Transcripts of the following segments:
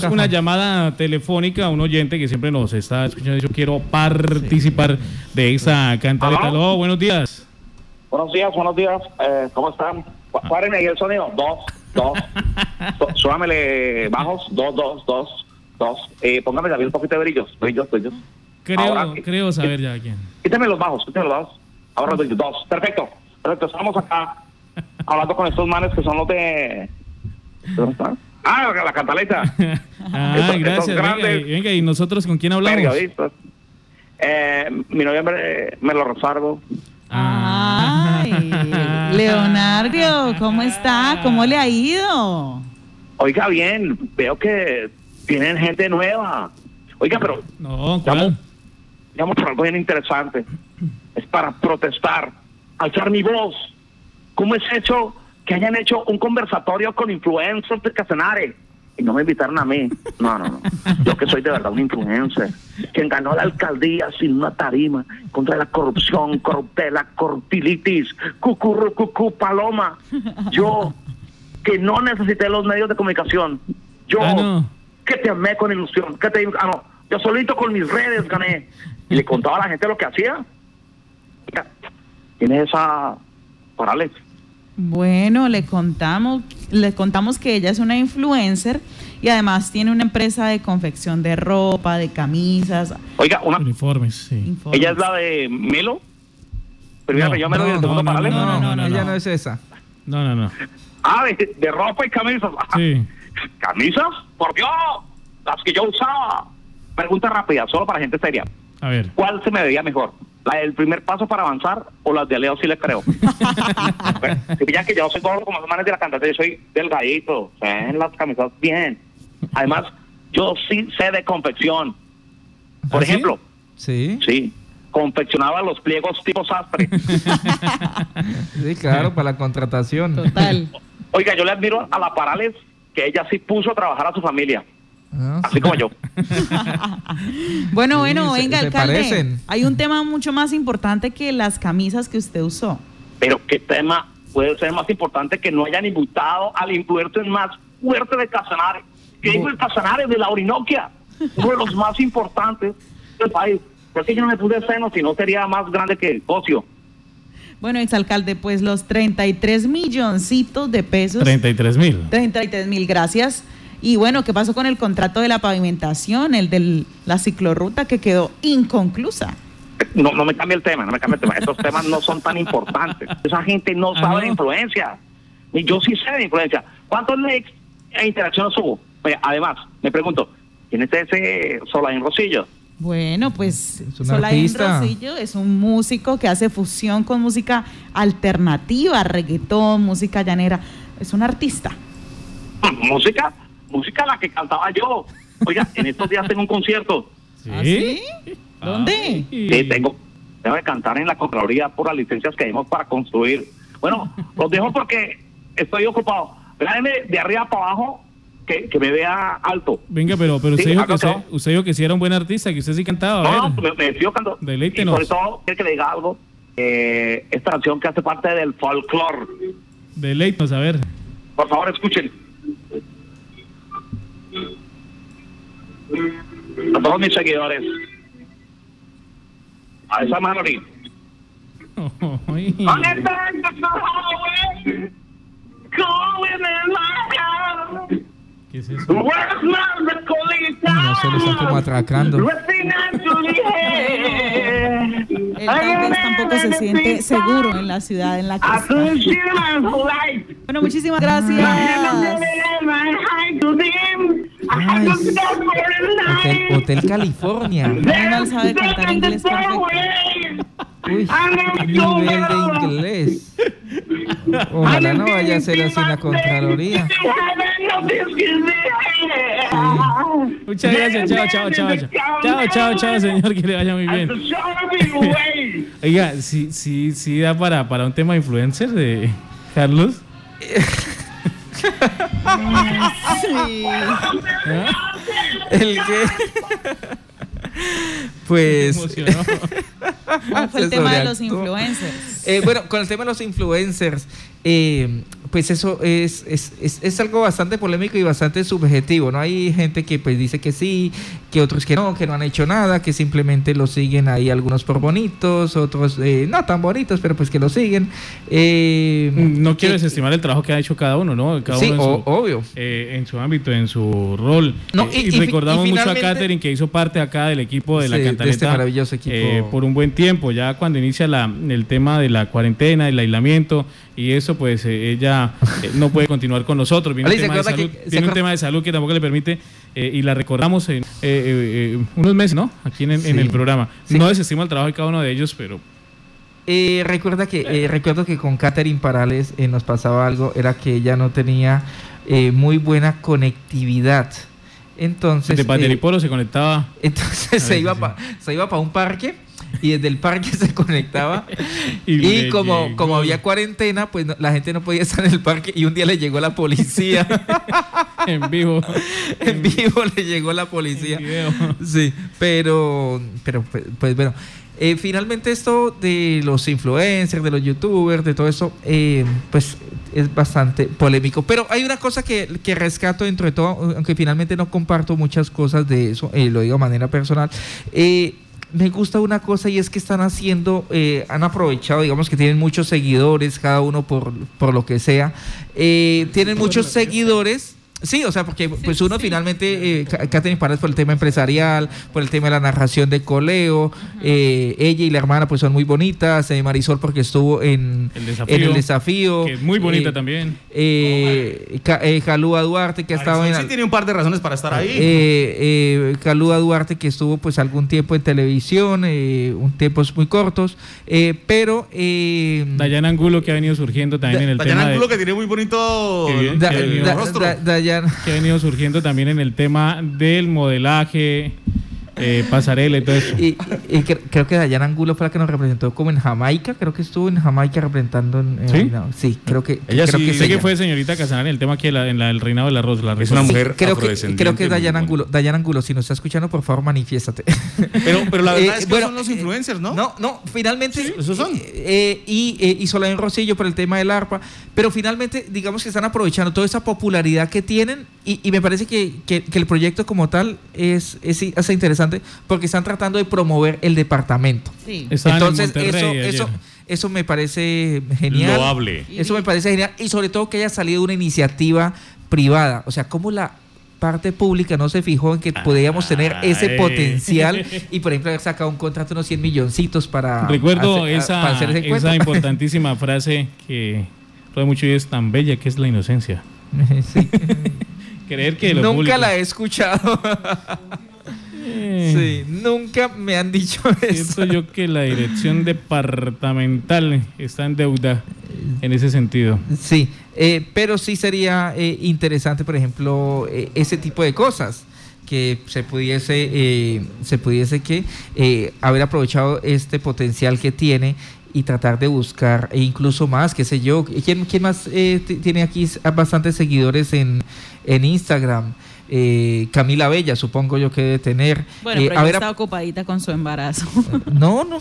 tenemos cajón. una llamada telefónica, un oyente que siempre nos está escuchando. Yo quiero participar de esa cantaleta. Aló. Buenos días. Buenos días, buenos días. Eh, ¿Cómo están? Pá- Párenme ahí el sonido. Dos, dos. Sú- Súbamele bajos. Dos, dos, dos, dos. Eh, póngame también un poquito de brillos. Brillos, brillos. Creo, Ahora sí. creo saber ya quién. Quítame los bajos, quítame los bajos. Ahora los brillos. Dos. Perfecto. Perfecto. Estamos acá hablando con estos manes que son los de... ¿Dónde están? Ah, la, cantaleta. Ah, Estos- gracias. estos Venga, y, venga, ¿y nosotros con quién hablamos? Periodistas. Eh, mi novia me, me lo reservo. Ah. Ay, Leonardo, ¿cómo está? ¿Cómo le ha ido? Oiga, bien. Veo que tienen gente nueva. Oiga, pero No, ¿cuál? llamo por algo bien interesante. Es para protestar, alzar mi voz. ¿Cómo es hecho que hayan hecho un conversatorio con influencers de Casanare? Y no me invitaron a mí. No, no, no. Yo que soy de verdad un influencer. Quien ganó la alcaldía sin una tarima contra la corrupción, corruptela, cortilitis, cucurru, cucú, paloma. Yo, que no necesité los medios de comunicación. Yo, Ah, no. que te amé con ilusión, que te ah, no, yo solito con mis redes gané y le contaba a la gente lo que hacía. Mira, Tiene esa parálisis. Bueno, le contamos, le contamos que ella es una influencer y además tiene una empresa de confección de ropa, de camisas. Oiga, una, Uniformes, sí. informes. ella es la de Melo. Primero No, yo Melo y el no, segundo no, no, No, no, no, ella no. no es esa. No, no, no. Ah, de, de ropa y camisas. Ah, Sí. ¿Camisas? Por Dios, las que yo usaba. Pregunta rápida, solo para gente seria. A ver. ¿Cuál se me veía mejor? ¿La del primer paso para avanzar o las de Leo sí le creo? si pillan que yo soy gordo como los manes de la cantante, yo soy delgadito, ven las camisas bien. Además, yo sí sé de confección. Por ¿Ah, ejemplo, Sí, sí, confeccionaba los pliegos tipo sastre. sí, claro, para la contratación. Total. Oiga, yo le admiro a la Parales que ella sí puso a trabajar a su familia, Así como yo. Bueno, bueno, venga, se alcalde. parecen. Hay un tema mucho más importante que las camisas que usted usó. Pero qué tema puede ser más importante que no hayan invitado al influencer más fuerte de Casanare. Que digo el Casanare de la Orinoquia, uno de los más importantes del país. Porque yo no me puse seno, si no sería más grande que el Ocio. Bueno, exalcalde, pues los 33 milloncitos de pesos. 33 mil. 33 mil, gracias. Y bueno, ¿qué pasó con el contrato de la pavimentación, el de la ciclorruta que quedó inconclusa? No, no me cambie el tema, no me cambie el tema. Estos temas no son tan importantes. Esa gente no Ah, sabe de influencia. Y yo sí sé de influencia. ¿Cuántos likes e interacciones hubo? Oye, además, me pregunto, ¿quién es ese Solain Rosillo? Bueno, pues Solain. Rosillo es un músico que hace fusión con música alternativa, reggaetón, música llanera. Es un artista. música, música la que cantaba yo. Oiga, en estos días tengo un concierto. ¿Sí? ¿Ah, sí? ¿Dónde? Sí, tengo, tengo que cantar en la Contraloría por las licencias que dimos para construir. Bueno, los dejo porque estoy ocupado. Véanme de arriba para abajo que, que me vea alto. Venga, pero, pero usted, Sí, dijo que usted, usted dijo que sí era un buen artista, que usted sí cantaba. A No, ver. no, me, me cuando. Deleítenos. Y sobre todo, quiero que le diga algo. Eh, esta canción que hace parte del folclore. Deleítenos, a ver. Por favor, escuchen. A todos mis seguidores. A esa my house. ¿Qué es eso? No sé, lo están como atracando. Tal vez tampoco se siente seguro en la ciudad en la que está. Bueno, muchísimas gracias. Ay. a Hotel. Hotel California. Menos sabe cantar inglés perfecto. Uy, qué nivel de inglés. Ojalá no vaya a ser así la Contraloría. Muchas gracias. Chao, chao, chao, chao. Chao, chao, chao, señor. Que le vaya muy bien. Oiga, sí, sí, sí da para, para un tema influencer de Carlos. Sí. El que. Pues. emocionó. ¿Cuál fue el tema de los influencers? Eh, bueno, con el tema de los influencers, eh, pues eso es, es, es, es, algo bastante polémico y bastante subjetivo, ¿no? Hay gente que pues dice que sí, que otros que no, que no han hecho nada, que simplemente lo siguen ahí algunos por bonitos, otros eh, no tan bonitos, pero pues que lo siguen. Eh, no quiero desestimar el trabajo que ha hecho cada uno, ¿no? Cada sí, uno en su, obvio. Eh, en su ámbito, en su rol. No, y, recordamos mucho a Katherine que hizo parte acá del equipo de la cantaleta. De este maravilloso equipo. por un buen tiempo, ya cuando inicia la, el tema de la cuarentena, el aislamiento y eso pues ella no puede continuar con nosotros. Viene, un, tema de, salud, un tema de salud que tampoco le permite y la recordamos en unos meses, ¿no? Aquí en, el programa. No desestimo el trabajo de cada uno de ellos, pero eh, recuerda que eh, recuerdo que con Catherine Parales eh, nos pasaba algo, era que ella no tenía muy buena conectividad. Entonces. De Pateripolo se conectaba. Entonces se iba, pa, se iba para un parque y desde el parque se conectaba. y, como, como había cuarentena, pues la gente no podía estar en el parque y un día le llegó la policía. en vivo. en vivo le llegó la policía. Sí, pero, pero pues, pues bueno. Eh, finalmente esto de los influencers, de los youtubers, de todo eso, eh, pues es bastante polémico. Pero hay una cosa que, rescato dentro de todo, aunque finalmente no comparto muchas cosas de eso, eh, lo digo de manera personal. Me gusta una cosa y es que están haciendo, han aprovechado, digamos que tienen muchos seguidores, cada uno por, por lo que sea. tienen muchos seguidores Sí, o sea, porque pues uno finalmente, eh, Catherine Paredes por el tema empresarial, por el tema de la narración de coleo, eh, ella y la hermana pues son muy bonitas, eh, Marisol porque estuvo en el desafío. que es muy bonita también. Eh, Calúa Duarte que ha estado en... Sí tiene un par de razones para estar ahí. Eh, Calúa Duarte que estuvo pues algún tiempo en televisión, un tiempos muy cortos, pero... Dayana Angulo que ha venido surgiendo también en el tema Dayana Angulo que tiene muy bonito rostro. Que ha venido surgiendo también en el tema del modelaje, eh, pasarela y todo eso. Y, creo que Dayana Angulo fue la que nos representó como en Jamaica, creo que estuvo en Jamaica representando en, ¿Sí? sí, creo que ella creo sí, que sé que fue señorita Casanare en el tema aquí en, la, en el reinado del arroz, la es una mujer creo que creo que Dayana Angulo, Dayana Angulo, si nos está escuchando, por favor, manifiéstate. Pero, pero la verdad eh, es que son los influencers, ¿no? No, no, finalmente ¿Sí? esos son. Eh, y y Solán Rosillo por el tema del arpa, pero finalmente digamos que están aprovechando toda esa popularidad que tienen y, y me parece que, que, que, el proyecto como tal es, es, es interesante porque están tratando de promover el departamento. Sí. Entonces, eso, eso, eso me parece genial. Loable. Eso me parece genial. Y sobre todo que haya salido una iniciativa privada. O sea, cómo la parte pública no se fijó en que podíamos tener ese potencial y por ejemplo haber sacado un contrato de unos 100 milloncitos para recuerdo esa, esa importantísima frase que todo mucho y es tan bella que es la inocencia sí. creer que nunca público... la he escuchado Sí, nunca me han dicho eso. Siento yo que la dirección departamental está en deuda en ese sentido. Sí, eh, pero sí sería eh, interesante, por ejemplo, eh, ese tipo de cosas que se pudiese se pudiese que haber aprovechado este potencial que tiene y tratar de buscar e incluso más, qué sé yo, ¿quién, quién más tiene aquí bastantes seguidores en, en Instagram? Eh, Camila Bella, supongo yo que debe tener. Bueno, eh, pero ella está ocupadita con su embarazo. No, no,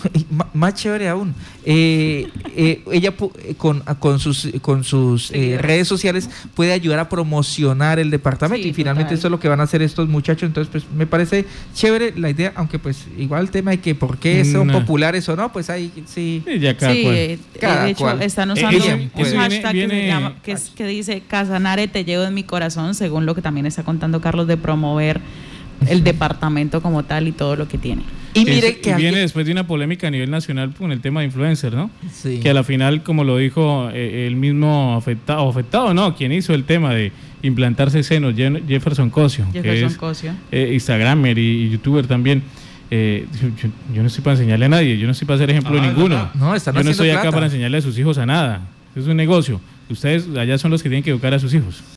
más chévere aún. Eh, eh, ella con, con sus, con sus redes sociales puede ayudar a promocionar el departamento y finalmente eso es lo que van a hacer estos muchachos. Entonces, pues me parece chévere la idea, aunque pues igual el tema de que por qué son populares o no, pues ahí sí. ya cada sí, cual. de hecho, están usando un hashtag que, que dice Casanare te llevo en mi corazón, según lo que también está contando Carlos, de promover el departamento como tal y todo lo que tiene. Y mire que viene después de una polémica a nivel nacional con el tema de influencer, ¿no? Sí. Que a la final, como lo dijo eh, el mismo afectado, afectado, no, quien hizo el tema de implantarse senos, Jefferson Cosio, Jefferson que Cosio. Eh, Instagramer y, youtuber también. Eh, yo, no estoy para enseñarle a nadie, yo no estoy para ser ejemplo de ninguno. No, yo no estoy acá para enseñarle a sus hijos a nada. Es un negocio. Ustedes allá son los que tienen que educar a sus hijos.